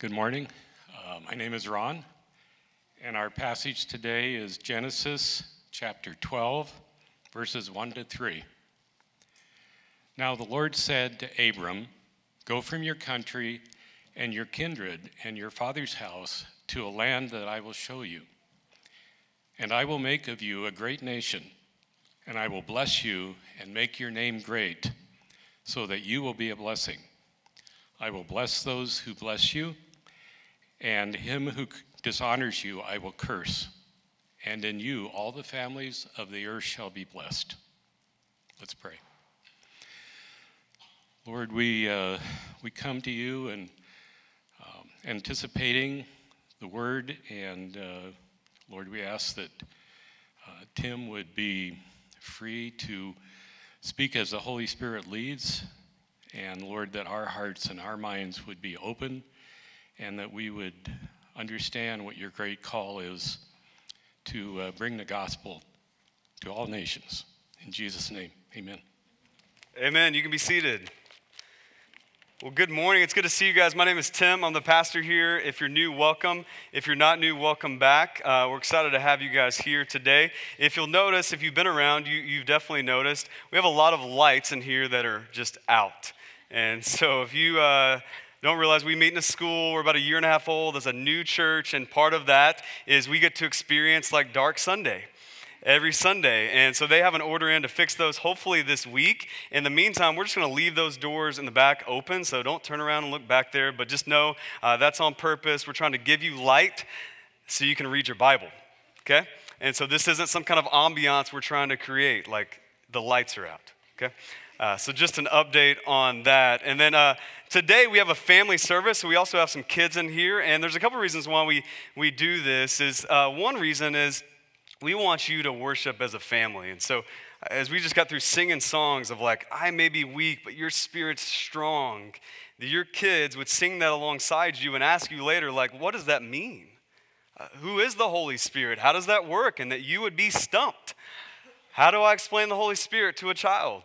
Good morning. Uh, my name is Ron, and our passage today is Genesis chapter 12, verses 1 to 3. Now the Lord said to Abram, Go from your country and your kindred and your father's house to a land that I will show you. And I will make of you a great nation, and I will bless you and make your name great, so that you will be a blessing. I will bless those who bless you and him who dishonors you I will curse, and in you all the families of the earth shall be blessed. Let's pray. Lord, we, uh, we come to you and um, anticipating the word, and uh, Lord, we ask that uh, Tim would be free to speak as the Holy Spirit leads, and Lord, that our hearts and our minds would be open and that we would understand what your great call is to uh, bring the gospel to all nations. In Jesus' name, amen. Amen. You can be seated. Well, good morning. It's good to see you guys. My name is Tim. I'm the pastor here. If you're new, welcome. If you're not new, welcome back. Uh, we're excited to have you guys here today. If you'll notice, if you've been around, you, you've definitely noticed we have a lot of lights in here that are just out. And so if you uh, don't realize we meet in a school. We're about a year and a half old as a new church, and part of that is we get to experience like Dark Sunday every Sunday. And so they have an order in to fix those hopefully this week. In the meantime, we're just going to leave those doors in the back open. So don't turn around and look back there, but just know uh, that's on purpose. We're trying to give you light so you can read your Bible. Okay? And so this isn't some kind of ambiance we're trying to create, like the lights are out. Okay? Uh, so just an update on that. And then uh, today we have a family service. So we also have some kids in here. And there's a couple reasons why we, we do this. Is uh, One reason is we want you to worship as a family. And so as we just got through singing songs of like, I may be weak, but your spirit's strong, your kids would sing that alongside you and ask you later, like, what does that mean? Uh, who is the Holy Spirit? How does that work? And that you would be stumped. How do I explain the Holy Spirit to a child?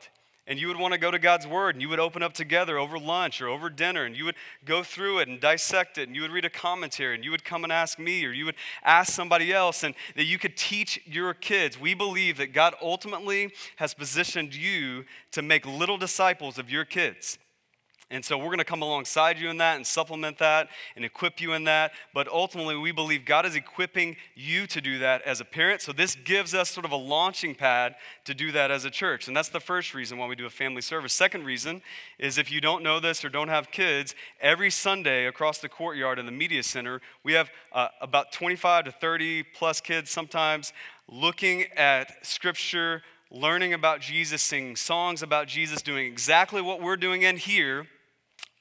And you would want to go to God's Word and you would open up together over lunch or over dinner and you would go through it and dissect it and you would read a commentary and you would come and ask me or you would ask somebody else and that you could teach your kids. We believe that God ultimately has positioned you to make little disciples of your kids. And so we're going to come alongside you in that and supplement that and equip you in that. But ultimately, we believe God is equipping you to do that as a parent. So this gives us sort of a launching pad to do that as a church. And that's the first reason why we do a family service. Second reason is if you don't know this or don't have kids, every Sunday across the courtyard in the media center, we have uh, about 25 to 30 plus kids sometimes looking at scripture learning about Jesus, singing songs about Jesus, doing exactly what we're doing in here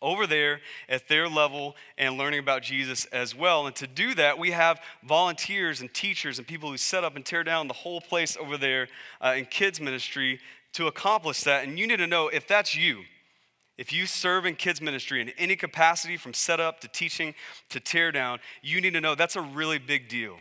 over there at their level and learning about Jesus as well. And to do that, we have volunteers and teachers and people who set up and tear down the whole place over there uh, in kids' ministry to accomplish that. And you need to know if that's you, if you serve in kids' ministry in any capacity from setup to teaching to tear down, you need to know that's a really big deal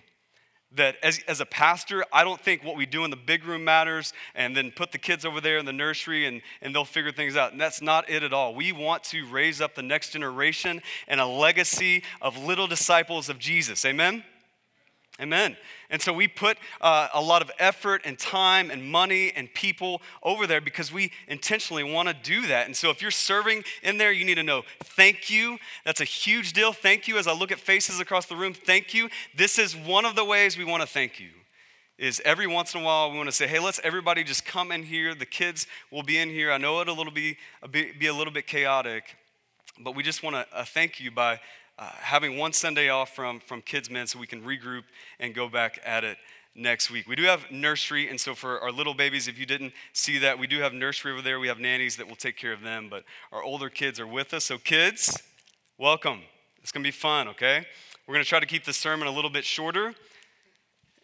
that as, as a pastor, I don't think what we do in the big room matters and then put the kids over there in the nursery and, and they'll figure things out. And that's not it at all. We want to raise up the next generation and a legacy of little disciples of Jesus. Amen? Amen. And so we put uh, a lot of effort and time and money and people over there because we intentionally want to do that. And so if you're serving in there, you need to know thank you. That's a huge deal. Thank you. As I look at faces across the room, thank you. This is one of the ways we want to thank you. Is every once in a while we want to say, hey, let's everybody just come in here. The kids will be in here. I know it'll be, be a little bit chaotic, but we just want to uh, thank you by uh, having one Sunday off from, from Kids Min so we can regroup and go back at it next week. We do have nursery, and so for our little babies, if you didn't see that, we do have nursery over there. We have nannies that will take care of them, but our older kids are with us. So, kids, welcome. It's going to be fun, okay? We're going to try to keep the sermon a little bit shorter,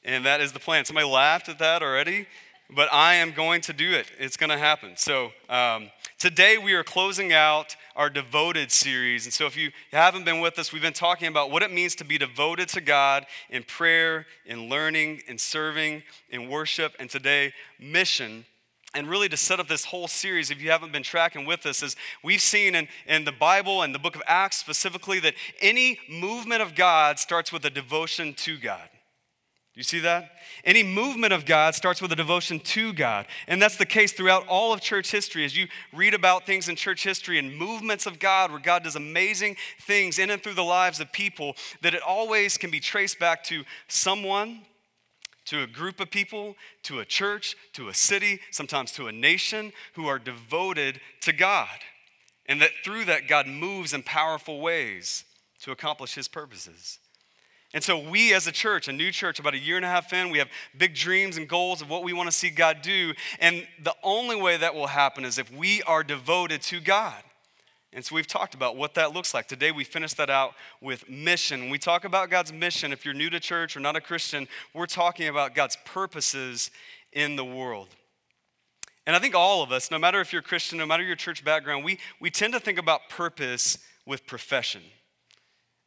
and that is the plan. Somebody laughed at that already, but I am going to do it. It's going to happen. So, um, Today, we are closing out our devoted series. And so, if you haven't been with us, we've been talking about what it means to be devoted to God in prayer, in learning, in serving, in worship, and today, mission. and really to set up this whole series, if you haven't been tracking with us, is we've seen in, in the Bible and the book of Acts specifically that any movement of God starts with a devotion to God. Do you see that? Any movement of God starts with a devotion to God. And that's the case throughout all of church history. As you read about things in church history and movements of God where God does amazing things in and through the lives of people, that it always can be traced back to someone, to a group of people, to a church, to a city, sometimes to a nation who are devoted to God. And that through that, God moves in powerful ways to accomplish his purposes. And so, we as a church, a new church, about a year and a half in, we have big dreams and goals of what we want to see God do. And the only way that will happen is if we are devoted to God. And so, we've talked about what that looks like. Today, we finished that out with mission. When we talk about God's mission, if you're new to church or not a Christian, we're talking about God's purposes in the world. And I think all of us, no matter if you're Christian, no matter your church background, we, we tend to think about purpose with profession.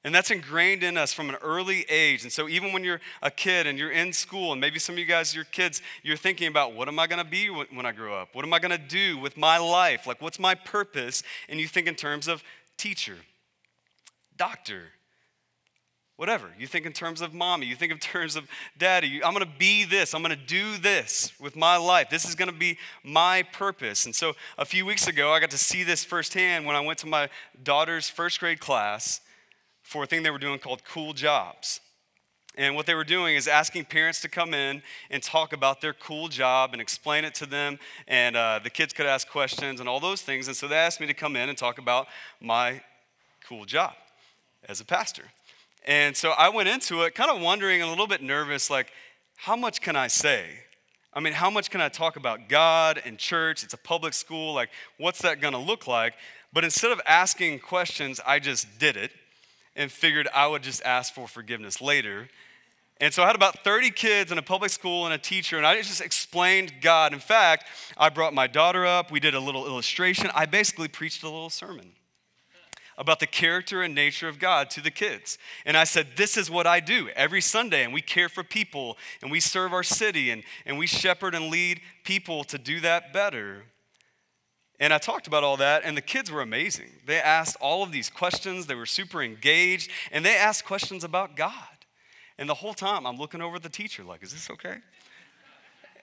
And that's ingrained in us from an early age. And so, even when you're a kid and you're in school, and maybe some of you guys, your kids, you're thinking about what am I going to be when I grow up? What am I going to do with my life? Like, what's my purpose? And you think in terms of teacher, doctor, whatever. You think in terms of mommy. You think in terms of daddy. I'm going to be this. I'm going to do this with my life. This is going to be my purpose. And so, a few weeks ago, I got to see this firsthand when I went to my daughter's first grade class for a thing they were doing called Cool Jobs. And what they were doing is asking parents to come in and talk about their cool job and explain it to them. And uh, the kids could ask questions and all those things. And so they asked me to come in and talk about my cool job as a pastor. And so I went into it kind of wondering, a little bit nervous, like, how much can I say? I mean, how much can I talk about God and church? It's a public school. Like, what's that going to look like? But instead of asking questions, I just did it and figured I would just ask for forgiveness later. And so I had about 30 kids in a public school and a teacher, and I just explained God. In fact, I brought my daughter up, we did a little illustration. I basically preached a little sermon about the character and nature of God to the kids. And I said, This is what I do every Sunday, and we care for people, and we serve our city, and, and we shepherd and lead people to do that better. And I talked about all that, and the kids were amazing. They asked all of these questions, they were super engaged, and they asked questions about God. And the whole time, I'm looking over at the teacher, like, is this okay?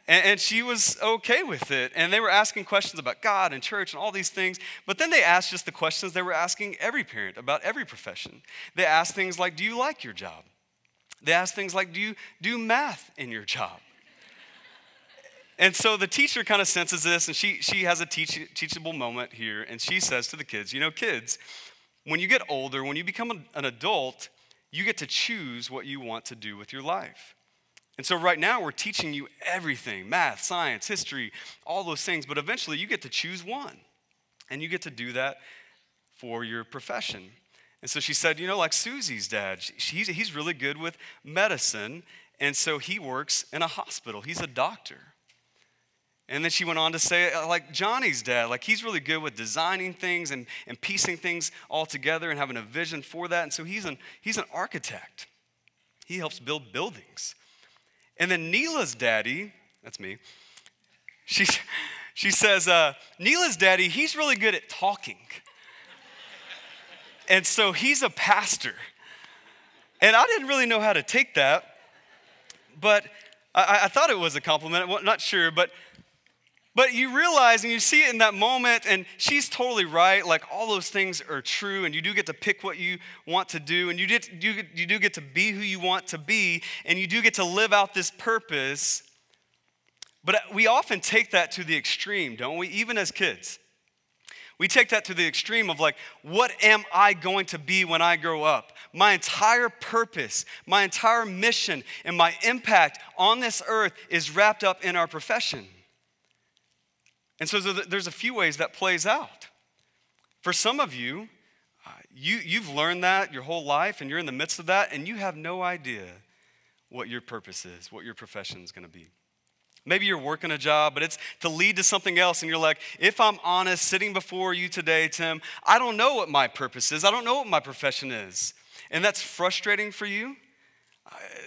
And, and, she was okay with it. And they were asking questions about God and church and all these things. But then they asked just the questions they were asking every parent about every profession. They asked things like, Do you like your job? They asked things like, Do you do math in your job? And so the teacher kind of senses this, and she, she has a teach, teachable moment here, and she says to the kids, You know, kids, when you get older, when you become an adult, you get to choose what you want to do with your life. And so right now, we're teaching you everything math, science, history, all those things, but eventually you get to choose one, and you get to do that for your profession. And so she said, You know, like Susie's dad, he's, he's really good with medicine, and so he works in a hospital, he's a doctor. And then she went on to say, uh, like Johnny's dad, like he's really good with designing things and, and piecing things all together and having a vision for that. And so he's an, he's an architect. He helps build buildings. And then Neela's daddy, that's me, she, she says, uh, Neela's daddy, he's really good at talking. and so he's a pastor. And I didn't really know how to take that, but I, I thought it was a compliment. I'm not sure, but but you realize and you see it in that moment, and she's totally right. Like all those things are true, and you do get to pick what you want to do, and you, did, you, you do get to be who you want to be, and you do get to live out this purpose. But uh, we often take that to the extreme, don't we? Even as kids. We take that to the extreme of like, what am I going to be when I grow up? My entire purpose, my entire mission, and my impact on this earth is wrapped up in our profession. And so there's a few ways that plays out. For some of you, uh, you, you've learned that your whole life and you're in the midst of that and you have no idea what your purpose is, what your profession is going to be. Maybe you're working a job, but it's to lead to something else, and you're like, if I'm honest, sitting before you today, Tim, I don't know what my purpose is. I don't know what my profession is. And that's frustrating for you.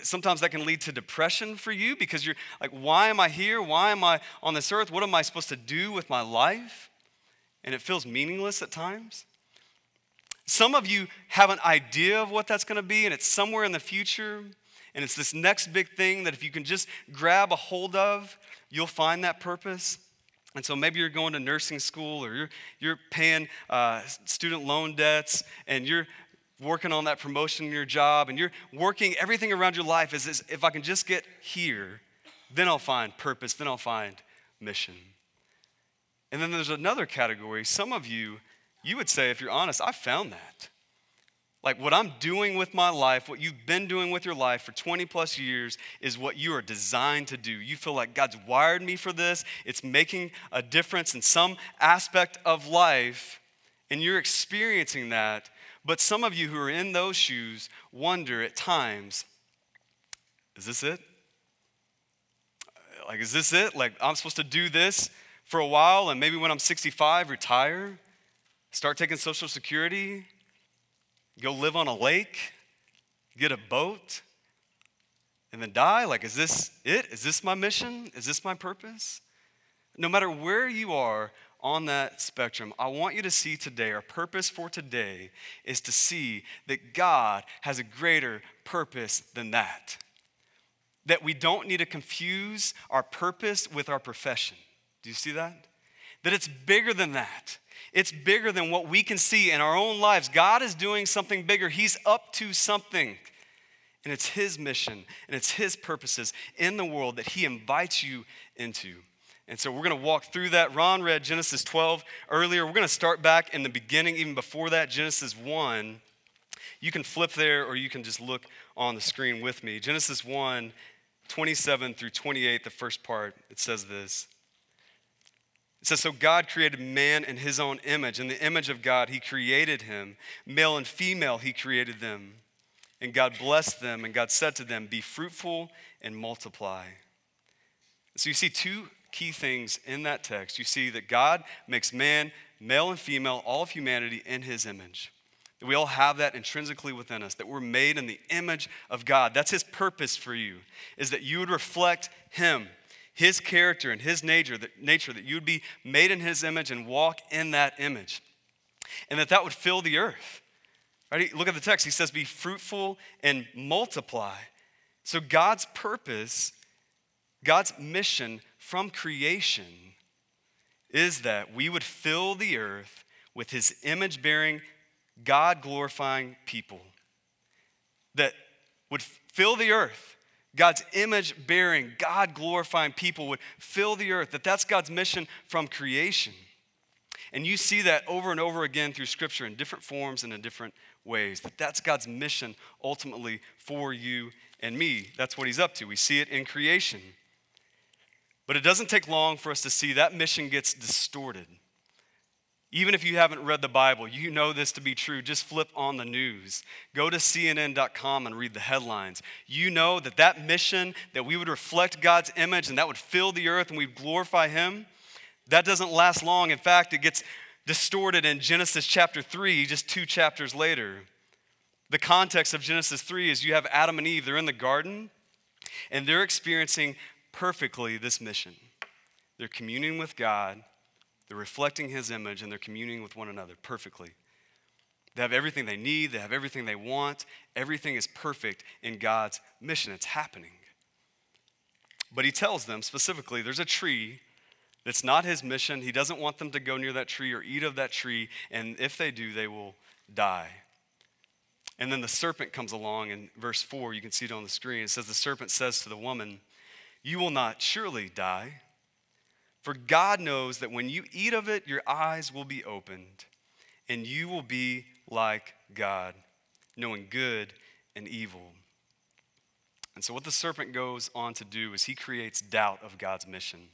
Sometimes that can lead to depression for you because you're like, why am I here? Why am I on this earth? What am I supposed to do with my life? And it feels meaningless at times. Some of you have an idea of what that's going to be, and it's somewhere in the future. And it's this next big thing that if you can just grab a hold of, you'll find that purpose. And so maybe you're going to nursing school or you're, you're paying uh, student loan debts and you're working on that promotion in your job and you're working everything around your life is, is if I can just get here, then I'll find purpose, then I'll find mission. And then there's another category. Some of you, you would say, if you're honest, I found that. Like what I'm doing with my life, what you've been doing with your life for 20 plus years is what you are designed to do. You feel like God's wired me for this, it's making a difference in some aspect of life, and you're experiencing that but some of you who are in those shoes wonder at times is this it? Like, is this it? Like, I'm supposed to do this for a while and maybe when I'm 65, retire, start taking Social Security, go live on a lake, get a boat, and then die? Like, is this it? Is this my mission? Is this my purpose? No matter where you are on that spectrum, I want you to see today, our purpose for today is to see that God has a greater purpose than that. That we don't need to confuse our purpose with our profession. Do you see that? That it's bigger than that. It's bigger than what we can see in our own lives. God is doing something bigger, He's up to something. And it's His mission and it's His purposes in the world that He invites you into. And so we're going to walk through that. Ron read Genesis 12 earlier. We're going to start back in the beginning, even before that, Genesis 1. You can flip there or you can just look on the screen with me. Genesis 1, 27 through 28, the first part, it says this. It says, So God created man in his own image. In the image of God, he created him. Male and female, he created them. And God blessed them, and God said to them, Be fruitful and multiply. So you see two key things in that text. You see that God makes man, male and female, all of humanity in his image. That we all have that intrinsically within us, that we're made in the image of God. That's his purpose for you, is that you would reflect him, his character and his nature, that, nature, that you would be made in his image and walk in that image. And that that would fill the earth. Right? Look at the text. He says, Be fruitful and multiply. So God's purpose, God's mission from creation is that we would fill the earth with his image bearing, God glorifying people. That would fill the earth. God's image bearing, God glorifying people would fill the earth. That that's God's mission from creation. And you see that over and over again through scripture in different forms and in different ways. That that's God's mission ultimately for you and me. That's what he's up to. We see it in creation. But it doesn't take long for us to see that mission gets distorted. Even if you haven't read the Bible, you know this to be true. Just flip on the news. Go to CNN.com and read the headlines. You know that that mission, that we would reflect God's image and that would fill the earth and we'd glorify Him, that doesn't last long. In fact, it gets distorted in Genesis chapter 3, just two chapters later. The context of Genesis 3 is you have Adam and Eve, they're in the garden, and they're experiencing perfectly this mission. They're communing with God, they're reflecting His image, and they're communing with one another perfectly. They have everything they need, they have everything they want. Everything is perfect in God's mission. It's happening. But He tells them specifically there's a tree that's not His mission. He doesn't want them to go near that tree or eat of that tree, and if they do, they will die. And then the serpent comes along in verse 4. You can see it on the screen. It says, The serpent says to the woman, you will not surely die. For God knows that when you eat of it, your eyes will be opened, and you will be like God, knowing good and evil. And so, what the serpent goes on to do is he creates doubt of God's mission.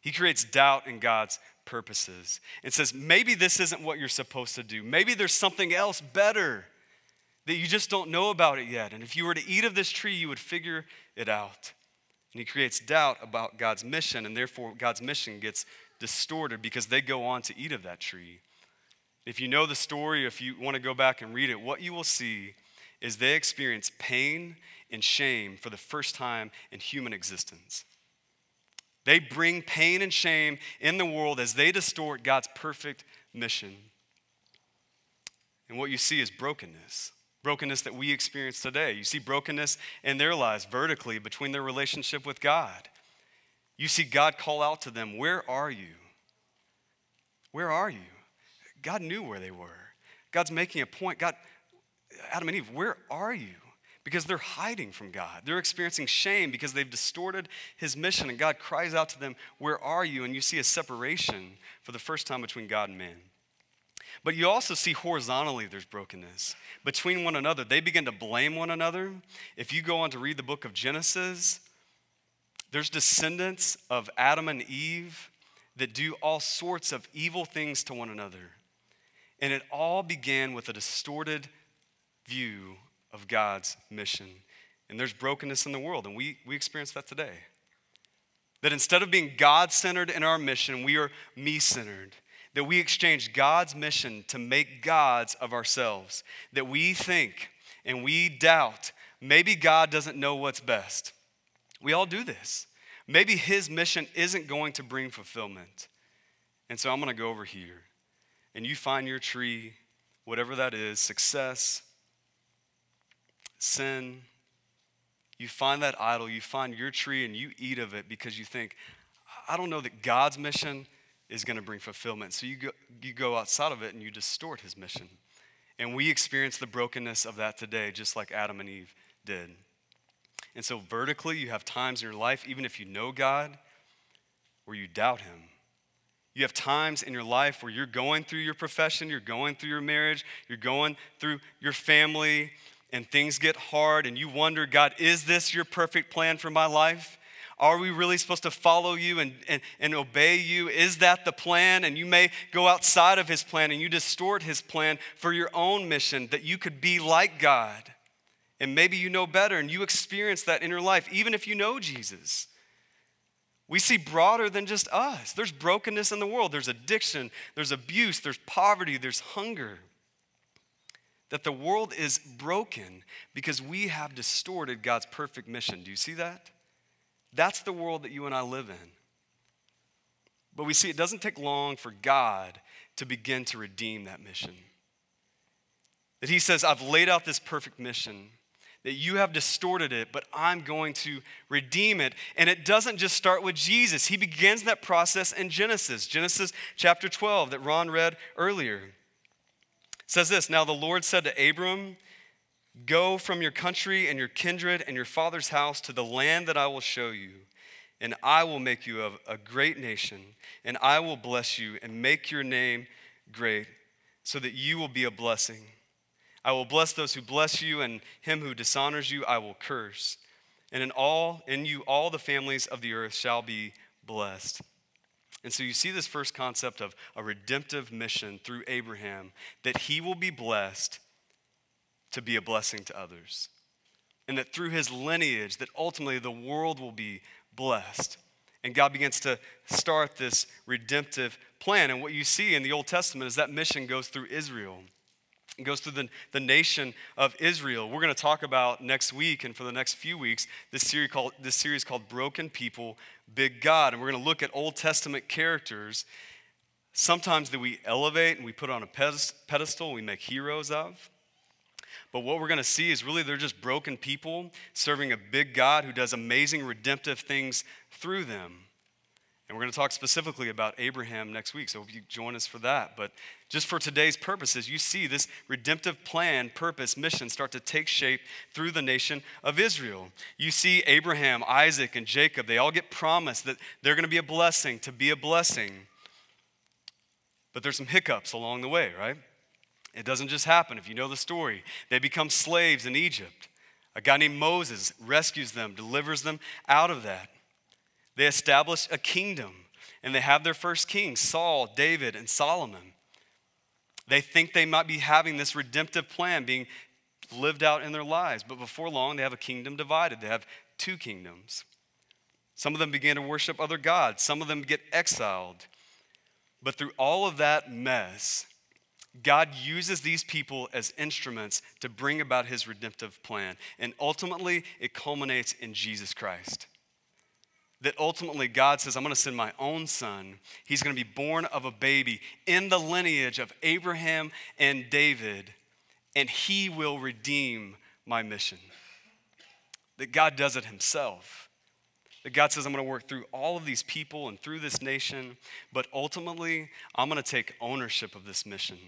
He creates doubt in God's purposes and says, maybe this isn't what you're supposed to do. Maybe there's something else better that you just don't know about it yet. And if you were to eat of this tree, you would figure it out. And he creates doubt about God's mission, and therefore God's mission gets distorted because they go on to eat of that tree. If you know the story, if you want to go back and read it, what you will see is they experience pain and shame for the first time in human existence. They bring pain and shame in the world as they distort God's perfect mission. And what you see is brokenness. Brokenness that we experience today. You see brokenness in their lives vertically between their relationship with God. You see God call out to them, Where are you? Where are you? God knew where they were. God's making a point. God, Adam and Eve, where are you? Because they're hiding from God. They're experiencing shame because they've distorted his mission. And God cries out to them, Where are you? And you see a separation for the first time between God and man. But you also see horizontally there's brokenness between one another. They begin to blame one another. If you go on to read the book of Genesis, there's descendants of Adam and Eve that do all sorts of evil things to one another. And it all began with a distorted view of God's mission. And there's brokenness in the world, and we, we experience that today. That instead of being God centered in our mission, we are me centered that we exchange God's mission to make gods of ourselves, that we think and we doubt maybe God doesn't know what's best. We all do this. Maybe his mission isn't going to bring fulfillment. And so I'm going to go over here and you find your tree, whatever that is success, sin. You find that idol, you find your tree, and you eat of it because you think, I don't know that God's mission is going to bring fulfillment. So you go, you go outside of it and you distort his mission. And we experience the brokenness of that today, just like Adam and Eve did. And so, vertically, you have times in your life, even if you know God, where you doubt him. You have times in your life where you're going through your profession, you're going through your marriage, you're going through your family, and things get hard, and you wonder, God, is this your perfect plan for my life? Are we really supposed to follow you and, and, and obey you? Is that the plan? And you may go outside of his plan and you distort his plan for your own mission that you could be like God. And maybe you know better and you experience that in your life, even if you know Jesus. We see broader than just us. There's brokenness in the world, there's addiction, there's abuse, there's poverty, there's hunger. That the world is broken because we have distorted God's perfect mission. Do you see that? That's the world that you and I live in. But we see it doesn't take long for God to begin to redeem that mission. That He says, I've laid out this perfect mission, that you have distorted it, but I'm going to redeem it. And it doesn't just start with Jesus, He begins that process in Genesis, Genesis chapter 12 that Ron read earlier. It says this Now the Lord said to Abram, Go from your country and your kindred and your father's house to the land that I will show you, and I will make you a, a great nation, and I will bless you and make your name great, so that you will be a blessing. I will bless those who bless you, and him who dishonors you I will curse. And in all in you all the families of the earth shall be blessed. And so you see this first concept of a redemptive mission through Abraham that he will be blessed to be a blessing to others. And that through his lineage, that ultimately the world will be blessed. And God begins to start this redemptive plan. And what you see in the Old Testament is that mission goes through Israel. It goes through the, the nation of Israel. We're going to talk about next week and for the next few weeks this series called, this series called Broken People, Big God. And we're going to look at Old Testament characters, sometimes that we elevate and we put on a pedestal, we make heroes of. But what we're going to see is really they're just broken people serving a big God who does amazing redemptive things through them. And we're going to talk specifically about Abraham next week, so hope you join us for that. But just for today's purposes, you see this redemptive plan, purpose, mission start to take shape through the nation of Israel. You see Abraham, Isaac, and Jacob, they all get promised that they're going to be a blessing, to be a blessing. But there's some hiccups along the way, right? It doesn't just happen. If you know the story, they become slaves in Egypt. A guy named Moses rescues them, delivers them out of that. They establish a kingdom, and they have their first kings Saul, David, and Solomon. They think they might be having this redemptive plan being lived out in their lives, but before long, they have a kingdom divided. They have two kingdoms. Some of them begin to worship other gods, some of them get exiled. But through all of that mess, God uses these people as instruments to bring about his redemptive plan. And ultimately, it culminates in Jesus Christ. That ultimately, God says, I'm going to send my own son. He's going to be born of a baby in the lineage of Abraham and David, and he will redeem my mission. That God does it himself. That God says, I'm going to work through all of these people and through this nation, but ultimately, I'm going to take ownership of this mission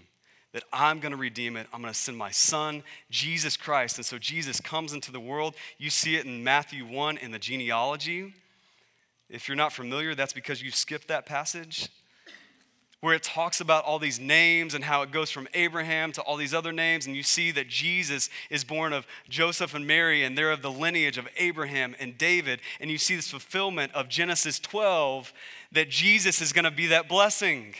that I'm going to redeem it. I'm going to send my son, Jesus Christ. And so Jesus comes into the world. You see it in Matthew 1 in the genealogy. If you're not familiar, that's because you skipped that passage where it talks about all these names and how it goes from Abraham to all these other names. And you see that Jesus is born of Joseph and Mary, and they're of the lineage of Abraham and David. And you see this fulfillment of Genesis 12 that Jesus is going to be that blessing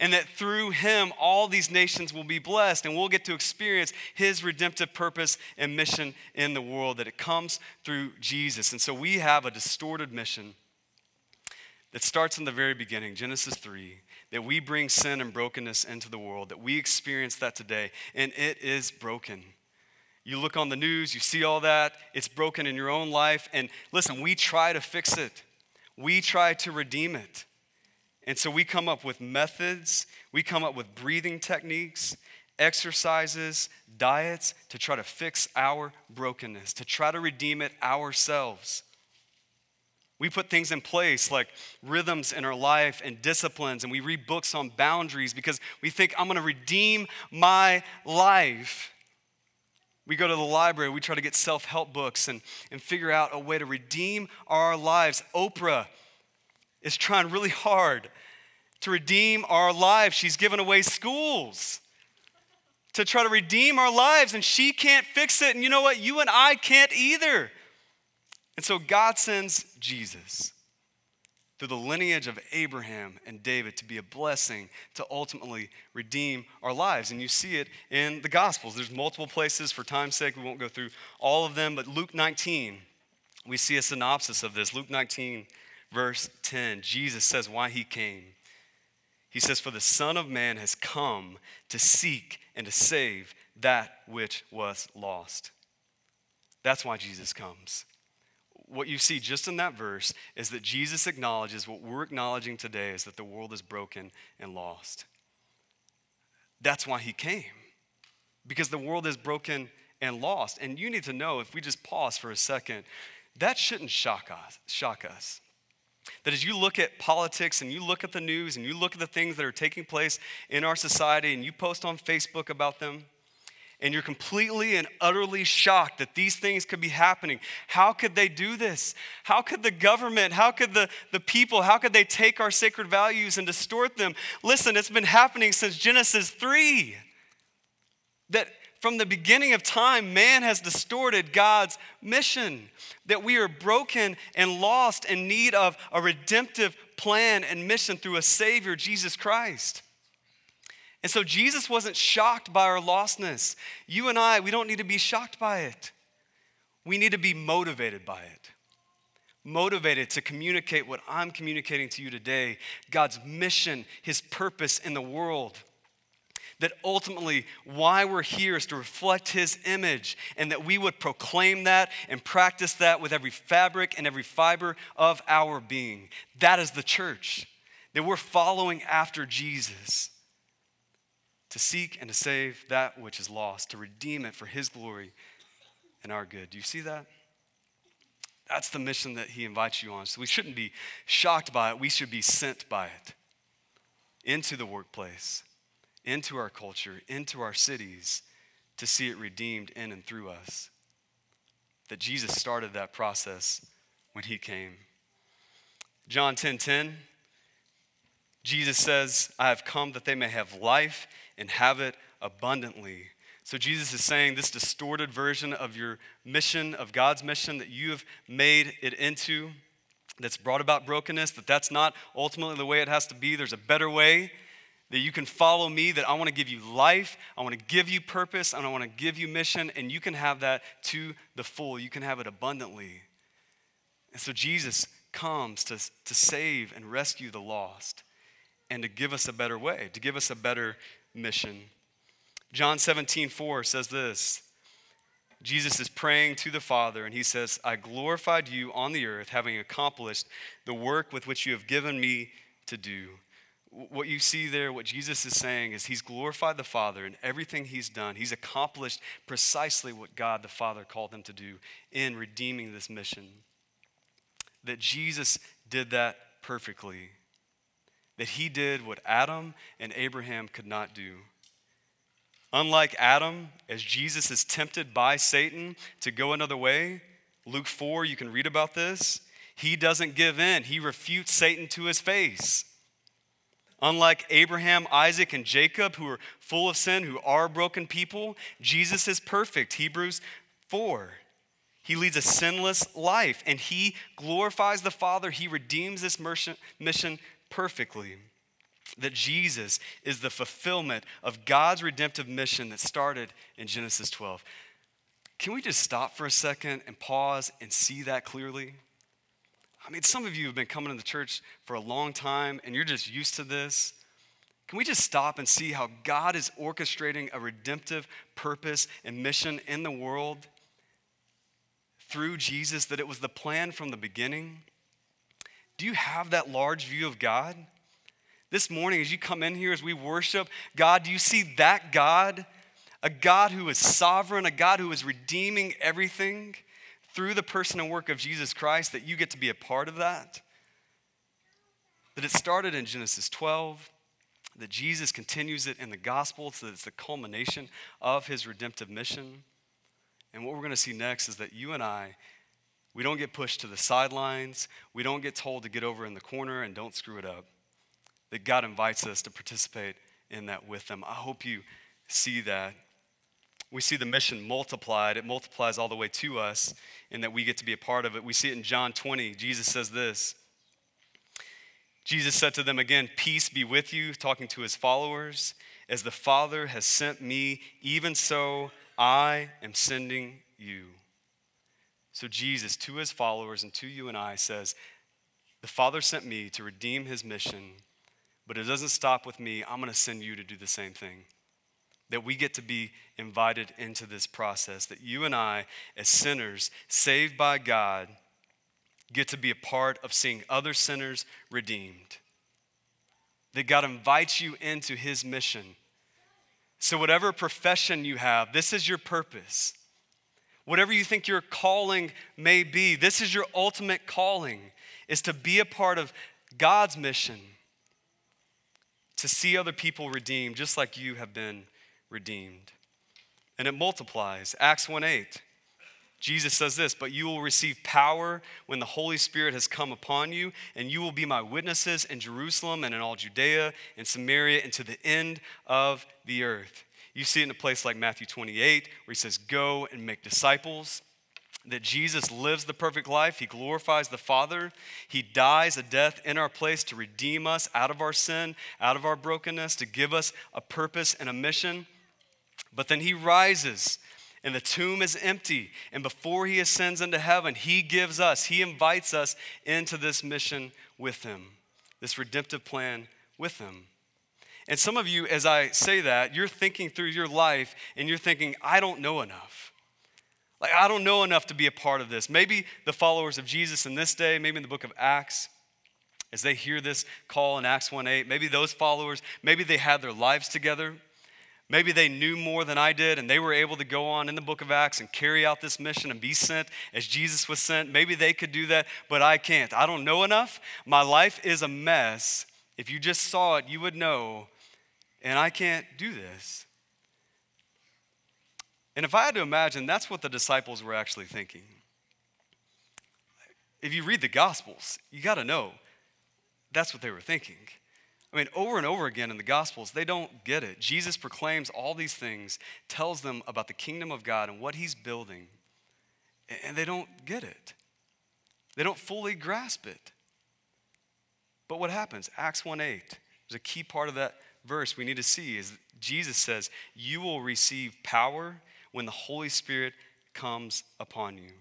and that through him all these nations will be blessed and we'll get to experience his redemptive purpose and mission in the world that it comes through jesus. And so we have a distorted mission that starts in the very beginning genesis 3 that we bring sin and brokenness into the world that we experience that today and it is broken. You look on the news you see all that it's broken in your own life and listen we try to fix it. We try to redeem it and so we come up with methods, we come up with breathing techniques, exercises, diets to try to fix our brokenness, to try to redeem it ourselves. We put things in place like rhythms in our life and disciplines, and we read books on boundaries because we think, I'm gonna redeem my life. We go to the library, we try to get self help books and, and figure out a way to redeem our lives. Oprah is trying really hard to redeem our lives. She's given away schools to try to redeem our lives, and she can't fix it. And you know what? You and I can't either. And so God sends Jesus through the lineage of Abraham and David to be a blessing to ultimately redeem our lives. And you see it in the Gospels. There's multiple places. For time's sake, we won't go through all of them, but Luke 19, we see a synopsis of this. Luke 19, verse 10, Jesus says why he came. He says, For the Son of Man has come to seek and to save that which was lost. That's why Jesus comes. What you see just in that verse is that Jesus acknowledges what we're acknowledging today is that the world is broken and lost. That's why he came, because the world is broken and lost. And you need to know, if we just pause for a second, that shouldn't shock us. Shock us. That as you look at politics and you look at the news and you look at the things that are taking place in our society and you post on Facebook about them, and you're completely and utterly shocked that these things could be happening. How could they do this? How could the government, how could the, the people, how could they take our sacred values and distort them? Listen, it's been happening since Genesis 3. That from the beginning of time, man has distorted God's mission, that we are broken and lost in need of a redemptive plan and mission through a Savior, Jesus Christ. And so Jesus wasn't shocked by our lostness. You and I, we don't need to be shocked by it. We need to be motivated by it. Motivated to communicate what I'm communicating to you today God's mission, His purpose in the world that ultimately why we're here is to reflect his image and that we would proclaim that and practice that with every fabric and every fiber of our being. That is the church, that we're following after Jesus to seek and to save that which is lost, to redeem it for his glory and our good. Do you see that? That's the mission that he invites you on. So we shouldn't be shocked by it, we should be sent by it into the workplace into our culture, into our cities, to see it redeemed in and through us. That Jesus started that process when he came. John 10:10 10, 10, Jesus says, "I have come that they may have life and have it abundantly." So Jesus is saying this distorted version of your mission, of God's mission that you have made it into, that's brought about brokenness, that that's not ultimately the way it has to be. There's a better way that you can follow me, that I want to give you life, I want to give you purpose, and I want to give you mission, and you can have that to the full. You can have it abundantly. And so Jesus comes to, to save and rescue the lost and to give us a better way, to give us a better mission. John 17, 4 says this Jesus is praying to the Father, and he says, I glorified you on the earth, having accomplished the work with which you have given me to do. What you see there, what Jesus is saying, is he's glorified the Father in everything he's done. He's accomplished precisely what God the Father called him to do in redeeming this mission. That Jesus did that perfectly. That he did what Adam and Abraham could not do. Unlike Adam, as Jesus is tempted by Satan to go another way, Luke 4, you can read about this. He doesn't give in, he refutes Satan to his face. Unlike Abraham, Isaac, and Jacob, who are full of sin, who are broken people, Jesus is perfect. Hebrews 4. He leads a sinless life and he glorifies the Father. He redeems this mission perfectly that Jesus is the fulfillment of God's redemptive mission that started in Genesis 12. Can we just stop for a second and pause and see that clearly? I mean, some of you have been coming to the church for a long time and you're just used to this. Can we just stop and see how God is orchestrating a redemptive purpose and mission in the world through Jesus, that it was the plan from the beginning? Do you have that large view of God? This morning, as you come in here, as we worship God, do you see that God? A God who is sovereign, a God who is redeeming everything through the person and work of Jesus Christ, that you get to be a part of that? That it started in Genesis 12, that Jesus continues it in the gospel, so that it's the culmination of his redemptive mission. And what we're going to see next is that you and I, we don't get pushed to the sidelines. We don't get told to get over in the corner and don't screw it up that God invites us to participate in that with them. I hope you see that. We see the mission multiplied. It multiplies all the way to us, and that we get to be a part of it. We see it in John 20. Jesus says this Jesus said to them again, Peace be with you, talking to his followers. As the Father has sent me, even so I am sending you. So, Jesus, to his followers and to you and I, says, The Father sent me to redeem his mission but it doesn't stop with me. I'm going to send you to do the same thing. That we get to be invited into this process. That you and I, as sinners saved by God, get to be a part of seeing other sinners redeemed. That God invites you into his mission. So, whatever profession you have, this is your purpose. Whatever you think your calling may be, this is your ultimate calling, is to be a part of God's mission to see other people redeemed just like you have been redeemed. And it multiplies. Acts 1 8. Jesus says this, but you will receive power when the Holy Spirit has come upon you, and you will be my witnesses in Jerusalem and in all Judea and Samaria and to the end of the earth. You see it in a place like Matthew 28, where he says, Go and make disciples that Jesus lives the perfect life. He glorifies the Father. He dies a death in our place to redeem us out of our sin, out of our brokenness, to give us a purpose and a mission. But then he rises, and the tomb is empty. And before he ascends into heaven, he gives us, he invites us into this mission with him, this redemptive plan with him. And some of you, as I say that, you're thinking through your life and you're thinking, I don't know enough. Like, I don't know enough to be a part of this. Maybe the followers of Jesus in this day, maybe in the book of Acts, as they hear this call in Acts 1 8, maybe those followers, maybe they had their lives together. Maybe they knew more than I did and they were able to go on in the book of Acts and carry out this mission and be sent as Jesus was sent. Maybe they could do that, but I can't. I don't know enough. My life is a mess. If you just saw it, you would know, and I can't do this. And if I had to imagine, that's what the disciples were actually thinking. If you read the Gospels, you got to know that's what they were thinking. I mean, over and over again in the Gospels, they don't get it. Jesus proclaims all these things, tells them about the kingdom of God and what he's building, and they don't get it. They don't fully grasp it. But what happens? Acts 1 8, there's a key part of that verse we need to see is Jesus says, You will receive power when the Holy Spirit comes upon you.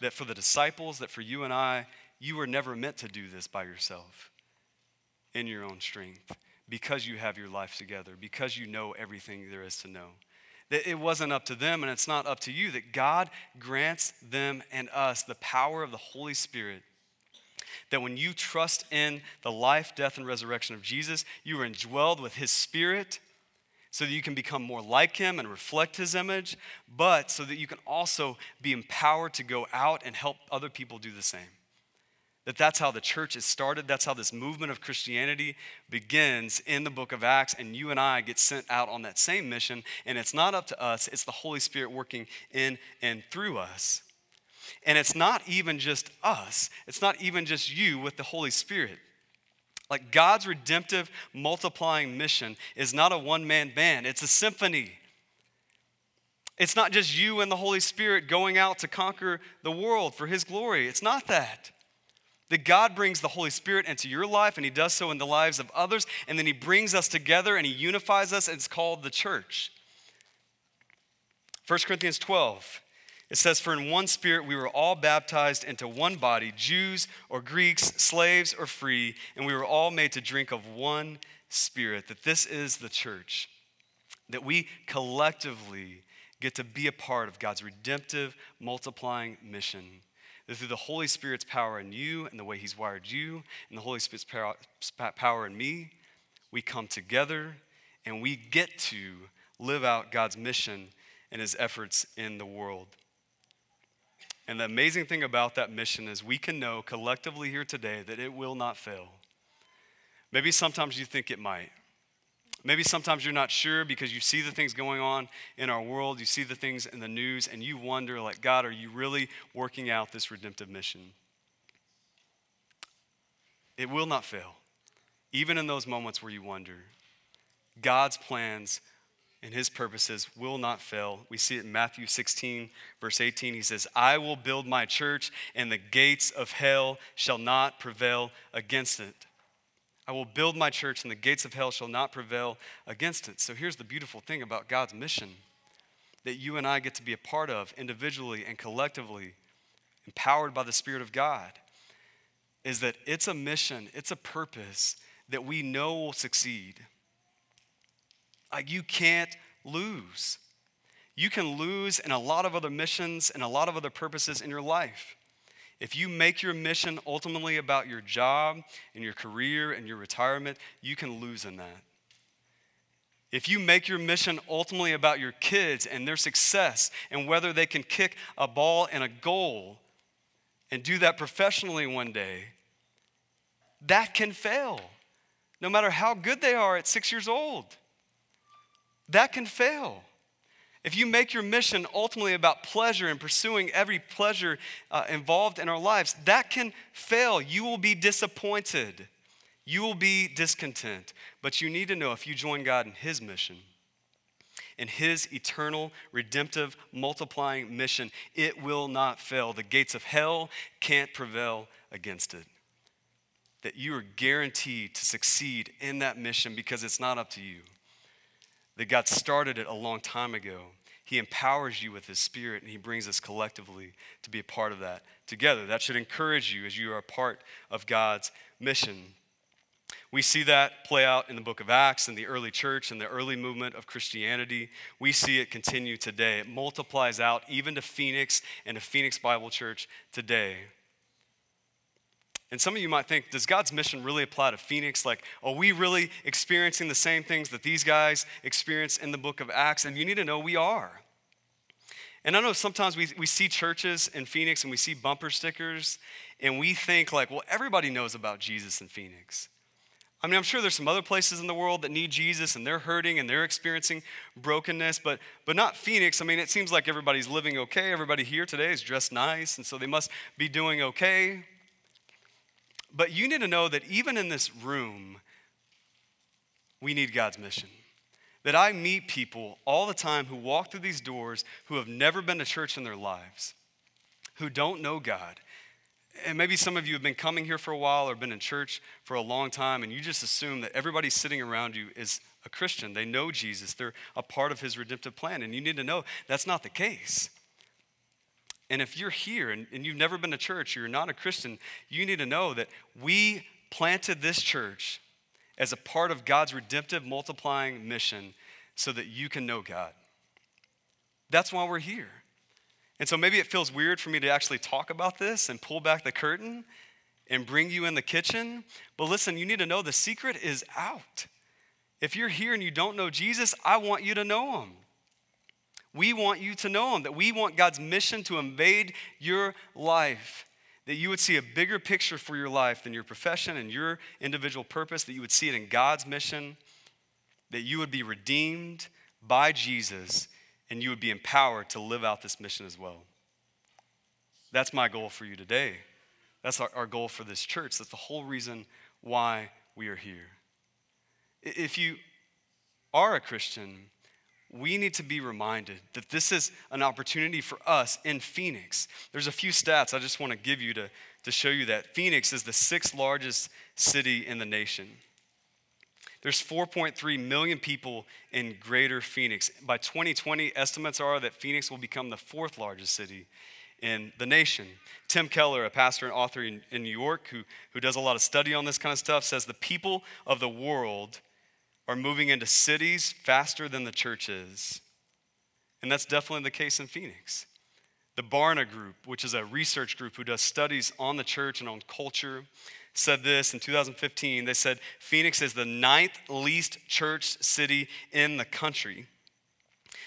That for the disciples, that for you and I, you were never meant to do this by yourself in your own strength. because you have your life together, because you know everything there is to know. That it wasn't up to them and it's not up to you, that God grants them and us the power of the Holy Spirit. That when you trust in the life, death, and resurrection of Jesus, you are indwelled with His Spirit so that you can become more like him and reflect his image, but so that you can also be empowered to go out and help other people do the same. That that's how the church is started. That's how this movement of Christianity begins in the book of Acts. And you and I get sent out on that same mission. And it's not up to us, it's the Holy Spirit working in and through us. And it's not even just us, it's not even just you with the Holy Spirit. Like God's redemptive multiplying mission is not a one man band, it's a symphony. It's not just you and the Holy Spirit going out to conquer the world for His glory. It's not that. That God brings the Holy Spirit into your life and He does so in the lives of others, and then He brings us together and He unifies us, and it's called the church. 1 Corinthians 12 it says, For in one spirit we were all baptized into one body, Jews or Greeks, slaves or free, and we were all made to drink of one spirit. That this is the church. That we collectively get to be a part of God's redemptive, multiplying mission. That through the Holy Spirit's power in you and the way He's wired you, and the Holy Spirit's power in me, we come together and we get to live out God's mission and His efforts in the world. And the amazing thing about that mission is we can know collectively here today that it will not fail. Maybe sometimes you think it might. Maybe sometimes you're not sure because you see the things going on in our world, you see the things in the news, and you wonder, like, God, are you really working out this redemptive mission? It will not fail, even in those moments where you wonder. God's plans and his purposes will not fail. We see it in Matthew 16, verse 18. He says, I will build my church, and the gates of hell shall not prevail against it. I will build my church, and the gates of hell shall not prevail against it. So here's the beautiful thing about God's mission that you and I get to be a part of individually and collectively, empowered by the Spirit of God, is that it's a mission, it's a purpose that we know will succeed like you can't lose. You can lose in a lot of other missions and a lot of other purposes in your life. If you make your mission ultimately about your job and your career and your retirement, you can lose in that. If you make your mission ultimately about your kids and their success and whether they can kick a ball and a goal and do that professionally one day, that can fail, no matter how good they are at six years old that can fail. If you make your mission ultimately about pleasure and pursuing every pleasure uh, involved in our lives, that can fail. You will be disappointed. You will be discontent. But you need to know if you join God in His mission, in His eternal, redemptive, multiplying mission, it will not fail. The gates of hell can't prevail against it. That you are guaranteed to succeed in that mission because it's not up to you that God started it a long time ago. He empowers you with His Spirit, and He brings us collectively to be a part of that together. That should encourage you as you are a part of God's mission. We see that play out in the book of Acts in the early church in the early movement of Christianity. We see it continue today. It multiplies out even to Phoenix and to Phoenix Bible Church today. And some of you might think, does God's mission really apply to Phoenix? Like, are we really experiencing the same things that these guys experience in the book of Acts? And you need to know we are. And I know sometimes we, we see churches in Phoenix and we see bumper stickers and we think, like, well, everybody knows about Jesus in Phoenix. I mean, I'm sure there's some other places in the world that need Jesus and they're hurting and they're experiencing brokenness, but, but not Phoenix. I mean, it seems like everybody's living okay. Everybody here today is dressed nice, and so they must be doing okay. But you need to know that even in this room, we need God's mission. That I meet people all the time who walk through these doors who have never been to church in their lives, who don't know God. And maybe some of you have been coming here for a while or been in church for a long time, and you just assume that everybody sitting around you is a Christian. They know Jesus, they're a part of his redemptive plan. And you need to know that's not the case. And if you're here and, and you've never been to church, you're not a Christian, you need to know that we planted this church as a part of God's redemptive multiplying mission so that you can know God. That's why we're here. And so maybe it feels weird for me to actually talk about this and pull back the curtain and bring you in the kitchen. But listen, you need to know the secret is out. If you're here and you don't know Jesus, I want you to know him. We want you to know him, that we want God's mission to invade your life, that you would see a bigger picture for your life than your profession and your individual purpose, that you would see it in God's mission, that you would be redeemed by Jesus, and you would be empowered to live out this mission as well. That's my goal for you today. That's our, our goal for this church. That's the whole reason why we are here. If you are a Christian, we need to be reminded that this is an opportunity for us in Phoenix. There's a few stats I just want to give you to, to show you that Phoenix is the sixth largest city in the nation. There's 4.3 million people in greater Phoenix. By 2020, estimates are that Phoenix will become the fourth largest city in the nation. Tim Keller, a pastor and author in, in New York who, who does a lot of study on this kind of stuff, says the people of the world are moving into cities faster than the church is. And that's definitely the case in Phoenix. The Barna Group, which is a research group who does studies on the church and on culture, said this in 2015. They said Phoenix is the ninth least church city in the country.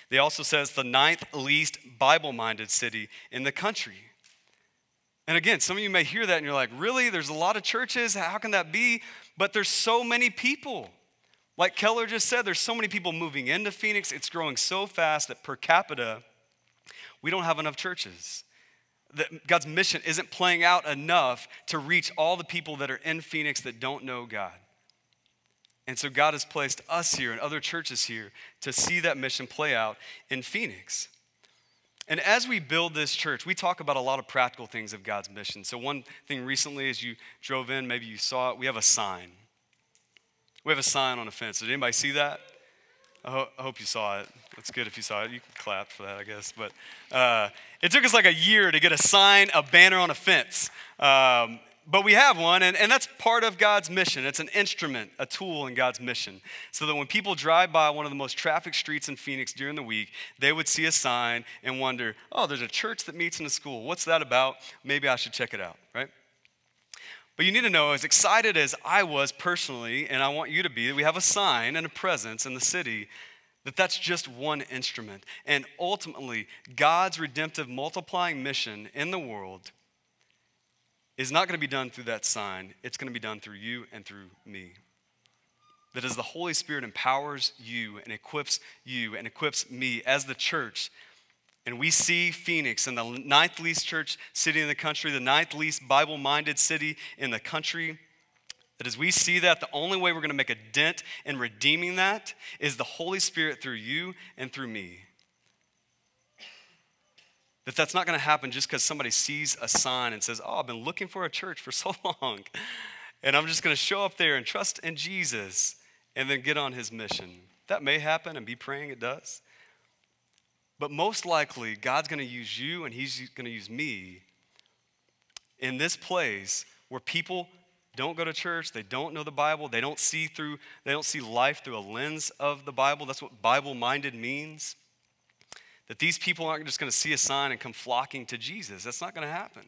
They also says the ninth least Bible-minded city in the country. And again, some of you may hear that and you're like, really? There's a lot of churches. How can that be? But there's so many people. Like Keller just said, there's so many people moving into Phoenix. It's growing so fast that per capita, we don't have enough churches. That God's mission isn't playing out enough to reach all the people that are in Phoenix that don't know God. And so God has placed us here and other churches here to see that mission play out in Phoenix. And as we build this church, we talk about a lot of practical things of God's mission. So, one thing recently, as you drove in, maybe you saw it, we have a sign. We have a sign on a fence. Did anybody see that? I, ho- I hope you saw it. That's good if you saw it. You can clap for that, I guess. But uh, it took us like a year to get a sign, a banner on a fence. Um, but we have one, and, and that's part of God's mission. It's an instrument, a tool in God's mission. So that when people drive by one of the most trafficked streets in Phoenix during the week, they would see a sign and wonder, oh, there's a church that meets in a school. What's that about? Maybe I should check it out, right? But you need to know, as excited as I was personally, and I want you to be, that we have a sign and a presence in the city, that that's just one instrument. And ultimately, God's redemptive multiplying mission in the world is not going to be done through that sign, it's going to be done through you and through me. That as the Holy Spirit empowers you and equips you and equips me as the church and we see Phoenix and the ninth least church city in the country, the ninth least Bible minded city in the country. That as we see that, the only way we're going to make a dent in redeeming that is the Holy Spirit through you and through me. That that's not going to happen just because somebody sees a sign and says, Oh, I've been looking for a church for so long. And I'm just going to show up there and trust in Jesus and then get on his mission. That may happen and be praying it does. But most likely, God's going to use you and He's going to use me in this place where people don't go to church, they don't know the Bible, they don't see through, they don't see life through a lens of the Bible. That's what Bible-minded means. That these people aren't just going to see a sign and come flocking to Jesus. That's not going to happen.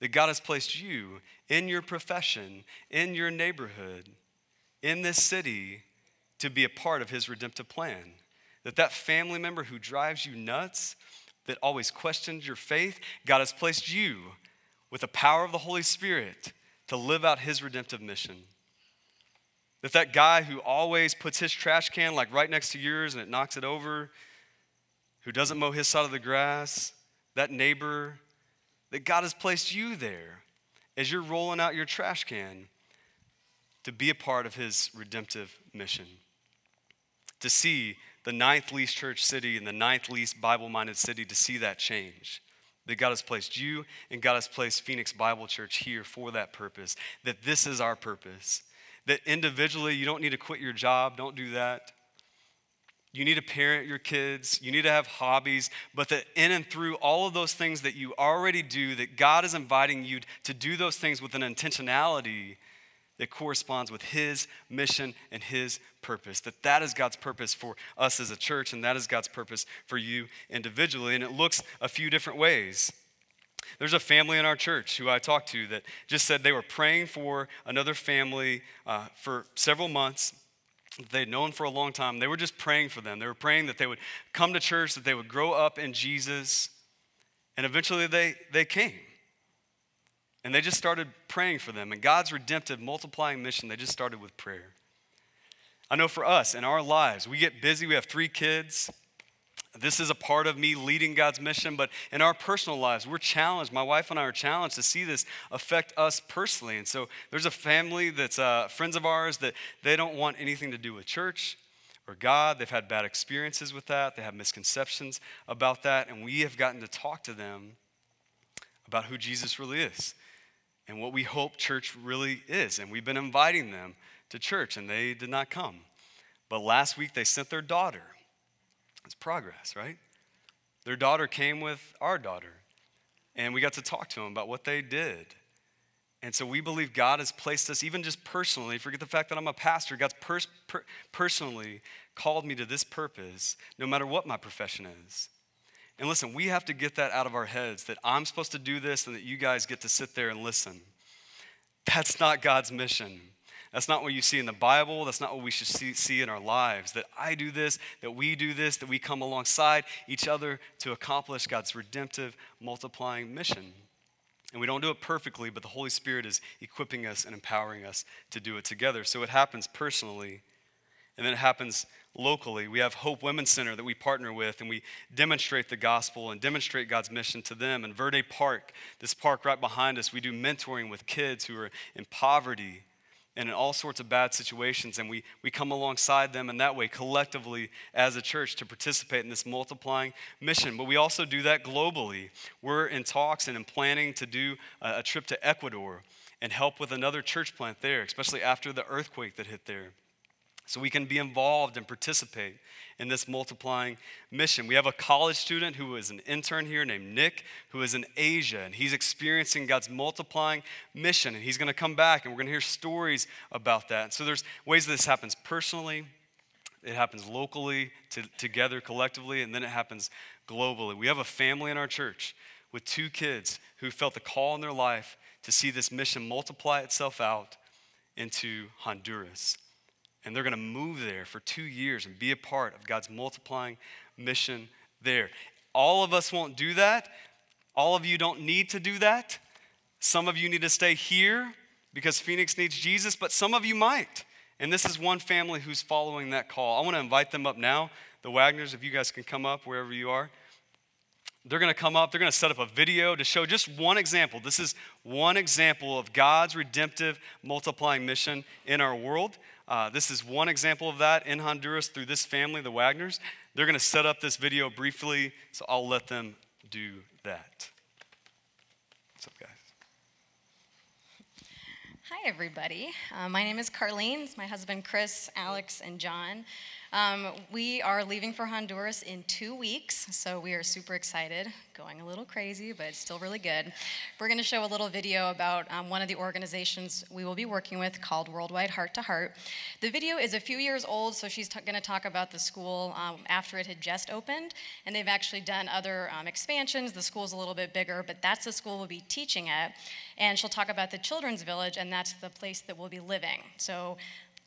That God has placed you in your profession, in your neighborhood, in this city to be a part of his redemptive plan that that family member who drives you nuts, that always questions your faith, God has placed you with the power of the Holy Spirit to live out his redemptive mission. That that guy who always puts his trash can like right next to yours and it knocks it over, who doesn't mow his side of the grass, that neighbor, that God has placed you there as you're rolling out your trash can to be a part of his redemptive mission. To see the ninth least church city and the ninth least Bible minded city to see that change. That God has placed you and God has placed Phoenix Bible Church here for that purpose. That this is our purpose. That individually, you don't need to quit your job, don't do that. You need to parent your kids. You need to have hobbies, but that in and through all of those things that you already do, that God is inviting you to do those things with an intentionality that corresponds with his mission and his purpose that that is god's purpose for us as a church and that is god's purpose for you individually and it looks a few different ways. There's a family in our church who i talked to that just said they were praying for another family uh, for several months. They'd known for a long time. They were just praying for them. They were praying that they would come to church that they would grow up in jesus and eventually they, they came and they just started praying for them. And God's redemptive, multiplying mission, they just started with prayer. I know for us in our lives, we get busy, we have three kids. This is a part of me leading God's mission, but in our personal lives, we're challenged. My wife and I are challenged to see this affect us personally. And so there's a family that's uh, friends of ours that they don't want anything to do with church or God. They've had bad experiences with that, they have misconceptions about that, and we have gotten to talk to them about who Jesus really is and what we hope church really is. And we've been inviting them to church, and they did not come. But last week they sent their daughter. It's progress, right? Their daughter came with our daughter, and we got to talk to them about what they did. And so we believe God has placed us, even just personally, forget the fact that I'm a pastor, God's pers- per- personally called me to this purpose, no matter what my profession is. And listen, we have to get that out of our heads that I'm supposed to do this and that you guys get to sit there and listen. That's not God's mission. That's not what you see in the Bible. That's not what we should see, see, in our lives. That I do this, that we do this, that we come alongside each other to accomplish God's redemptive, multiplying mission. And we don't do it perfectly, but the Holy Spirit is equipping us and empowering us to do it together. So it happens personally, and then it happens locally. We have Hope Women's Center that we partner with, and we demonstrate the gospel and demonstrate God's mission to them. And Verde Park, this park right behind us, we do mentoring with kids who are in poverty and in all sorts of bad situations. And we, we come alongside them in that way, collectively as a church, to participate in this multiplying mission. But we also do that globally. We're in talks and in planning to do a, a trip to Ecuador and help with another church plant there, especially after the earthquake that hit there so we can be involved and participate in this multiplying mission. We have a college student who is an intern here named Nick, who is in Asia, and he's experiencing God's multiplying mission. And he's going to come back, and we're going to hear stories about that. So there's ways this happens personally, it happens locally, to, together, collectively, and then it happens globally. We have a family in our church with two kids who felt the call in their life to see this mission multiply itself out into Honduras and they're going to move there for two years and be a part of God's multiplying mission there. All of us won't do that. All of you don't need to do that. Some of you need to stay here because Phoenix needs Jesus, but some of you might. And this is one family who's following that call. I want to invite them up now. The Wagners, if you guys can come up wherever you are. They're going to come up, they're going to set up a video to show just one example. This is one example of God's redemptive multiplying mission in our world. Uh, this is one example of that in Honduras through this family, the Wagners. They're going to set up this video briefly, so I'll let them do that. What's up, guys? Hi, everybody. Uh, my name is Carlene. It's my husband, Chris, Alex, and John. Um, we are leaving for Honduras in two weeks, so we are super excited. Going a little crazy, but still really good. We're going to show a little video about um, one of the organizations we will be working with called Worldwide Heart to Heart. The video is a few years old, so she's t- going to talk about the school um, after it had just opened, and they've actually done other um, expansions. The school's a little bit bigger, but that's the school we'll be teaching at. And she'll talk about the Children's Village, and that's the place that we'll be living. So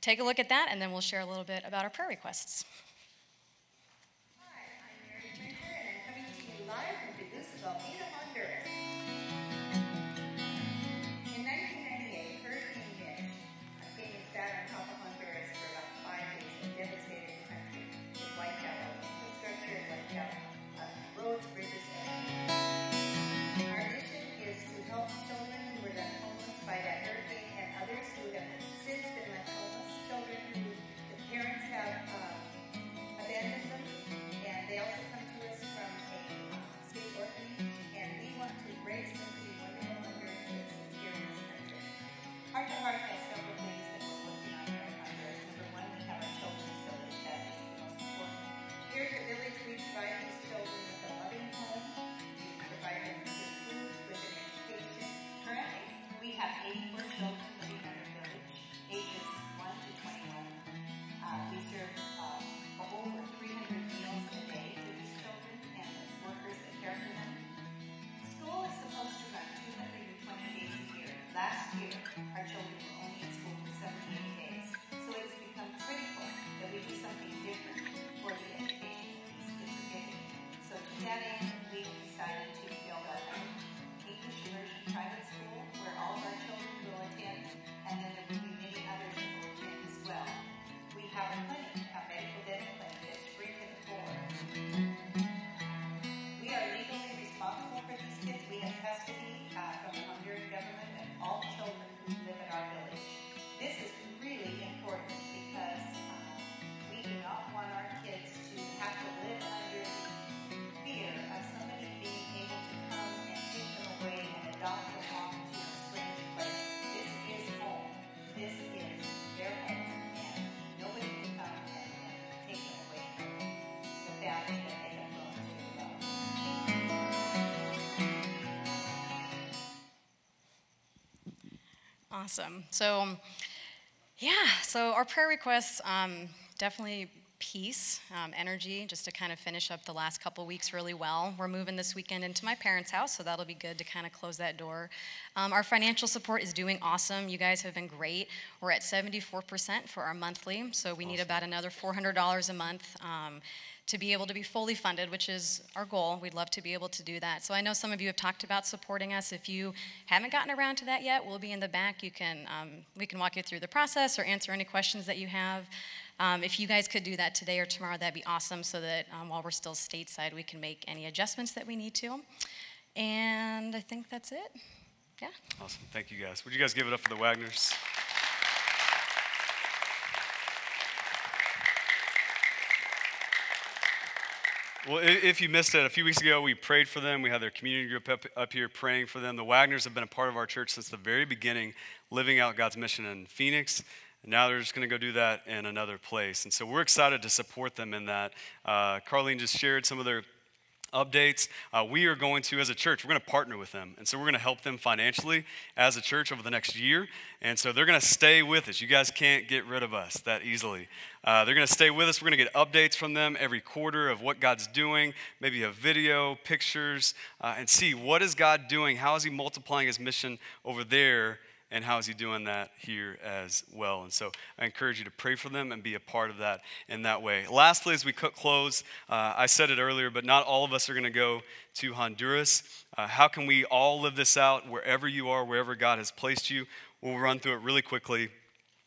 take a look at that, and then we'll share a little bit about our prayer requests. Hi, children. Awesome. So, um, yeah, so our prayer requests um, definitely peace, um, energy, just to kind of finish up the last couple weeks really well. We're moving this weekend into my parents' house, so that'll be good to kind of close that door. Um, our financial support is doing awesome. You guys have been great. We're at 74% for our monthly, so we need about another $400 a month. Um, to be able to be fully funded, which is our goal. We'd love to be able to do that. So I know some of you have talked about supporting us. If you haven't gotten around to that yet, we'll be in the back. You can um, we can walk you through the process or answer any questions that you have. Um, if you guys could do that today or tomorrow, that'd be awesome. So that um, while we're still stateside, we can make any adjustments that we need to. And I think that's it. Yeah. Awesome. Thank you guys. Would you guys give it up for the Wagners? Well, if you missed it, a few weeks ago we prayed for them. We had their community group up, up here praying for them. The Wagners have been a part of our church since the very beginning, living out God's mission in Phoenix. And now they're just going to go do that in another place. And so we're excited to support them in that. Uh, Carlene just shared some of their updates. Uh, we are going to, as a church, we're going to partner with them. And so we're going to help them financially as a church over the next year. And so they're going to stay with us. You guys can't get rid of us that easily. Uh, they're going to stay with us. We're going to get updates from them every quarter of what God's doing, maybe a video, pictures, uh, and see what is God doing? How is He multiplying His mission over there and how is he doing that here as well? And so i encourage you to pray for them and be a part of that in that way. Lastly as we close uh, i said it earlier but not all of us are going to go to honduras. Uh, how can we all live this out wherever you are wherever god has placed you? We'll run through it really quickly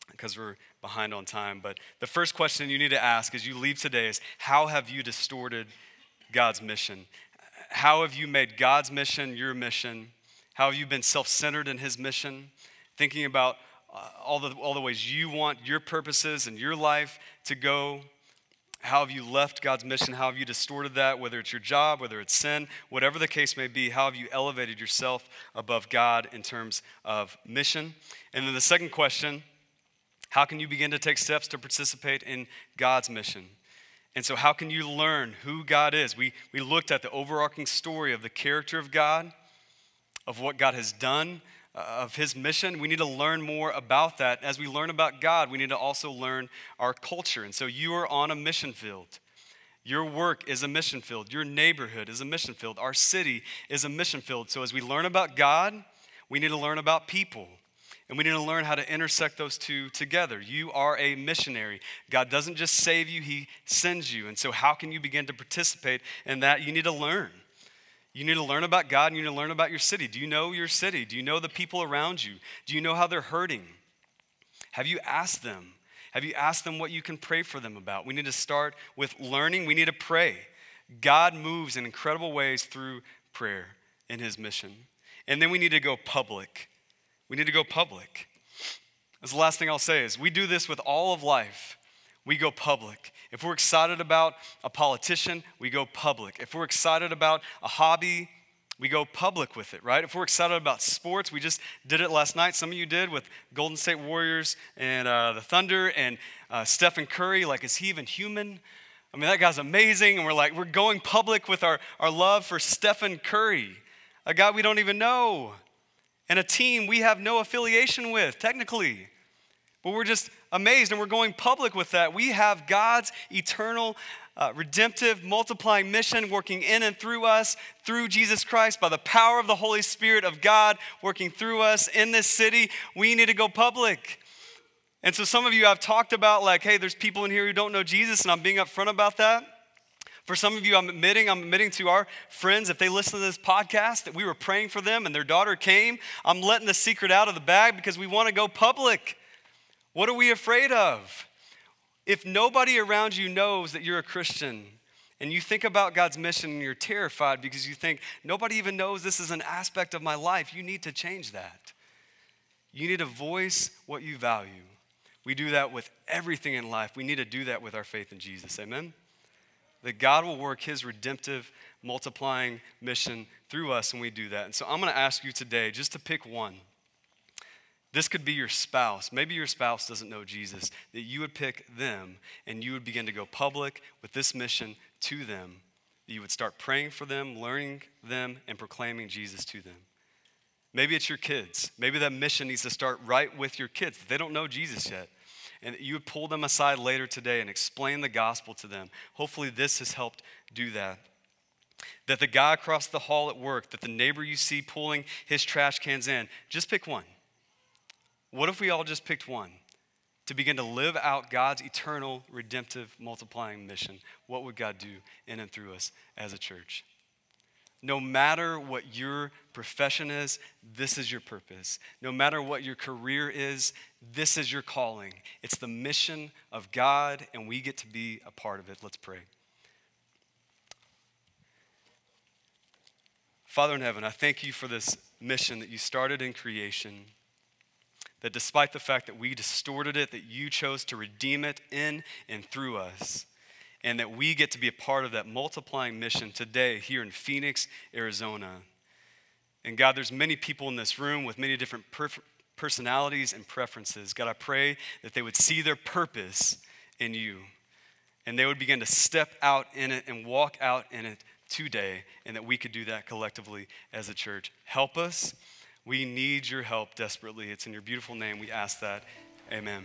because we're behind on time. But the first question you need to ask as you leave today is how have you distorted god's mission? How have you made god's mission your mission? How have you been self-centered in his mission thinking about uh, all, the, all the ways you want your purposes and your life to go. How have you left God's mission? How have you distorted that? Whether it's your job, whether it's sin, whatever the case may be, how have you elevated yourself above God in terms of mission? And then the second question how can you begin to take steps to participate in God's mission? And so, how can you learn who God is? We, we looked at the overarching story of the character of God, of what God has done, Uh, of his mission. We need to learn more about that. As we learn about God, we need to also learn our culture. And so you are on a mission field. Your work is a mission field. Your neighborhood is a mission field. Our city is a mission field. So as we learn about God, we need to learn about people. And we need to learn how to intersect those two together. You are a missionary. God doesn't just save you, He sends you. And so, how can you begin to participate in that? You need to learn. You need to learn about God and you need to learn about your city. Do you know your city? Do you know the people around you? Do you know how they're hurting? Have you asked them? Have you asked them what you can pray for them about? We need to start with learning. We need to pray. God moves in incredible ways through prayer in his mission. And then we need to go public. We need to go public. That's the last thing I'll say is we do this with all of life we go public. If we're excited about a politician, we go public. If we're excited about a hobby, we go public with it, right? If we're excited about sports, we just did it last night. Some of you did with Golden State Warriors and uh, the Thunder and uh, Stephen Curry. Like, is he even human? I mean, that guy's amazing. And we're like, we're going public with our, our love for Stephen Curry, a guy we don't even know, and a team we have no affiliation with, technically. But we're just amazed and we're going public with that. We have God's eternal, uh, redemptive, multiplying mission working in and through us through Jesus Christ by the power of the Holy Spirit of God working through us in this city. We need to go public. And so some of you I've talked about, like, hey, there's people in here who don't know Jesus, and I'm being upfront about that. For some of you, I'm admitting, I'm admitting to our friends, if they listen to this podcast, that we were praying for them and their daughter came. I'm letting the secret out of the bag because we want to go public. What are we afraid of? If nobody around you knows that you're a Christian, and you think about God's mission and you're terrified because you think, nobody even knows this is an aspect of my life, you need to change that. You need to voice what you value. We do that with everything in life. We need to do that with our faith in Jesus. Amen? That God will work his redemptive, multiplying mission through us when we do that. And so I'm going to ask you today just to pick one. This could be your spouse. Maybe your spouse doesn't know Jesus, that you would pick them and you would begin to go public with this mission to them. You would start praying for them, learning them, and proclaiming Jesus to them. Maybe it's your kids. Maybe that mission needs to start right with your kids. They don't know Jesus yet. And you would pull them aside later today and explain the gospel to them. Hopefully, this has helped do that. That the guy across the hall at work, that the neighbor you see pulling his trash cans in, just pick one. What if we all just picked one to begin to live out God's eternal, redemptive, multiplying mission? What would God do in and through us as a church? No matter what your profession is, this is your purpose. No matter what your career is, this is your calling. It's the mission of God, and we get to be a part of it. Let's pray. Father in heaven, I thank you for this mission that you started in creation. That despite the fact that we distorted it, that you chose to redeem it in and through us and that we get to be a part of that multiplying mission today here in Phoenix, Arizona. And God, there's many people in this room with many different perf- personalities and preferences. God, I pray that they would see their purpose in you and they would begin to step out in it and walk out in it today, and that we could do that collectively as a church. Help us. We need your help desperately. It's in your beautiful name we ask that. Amen.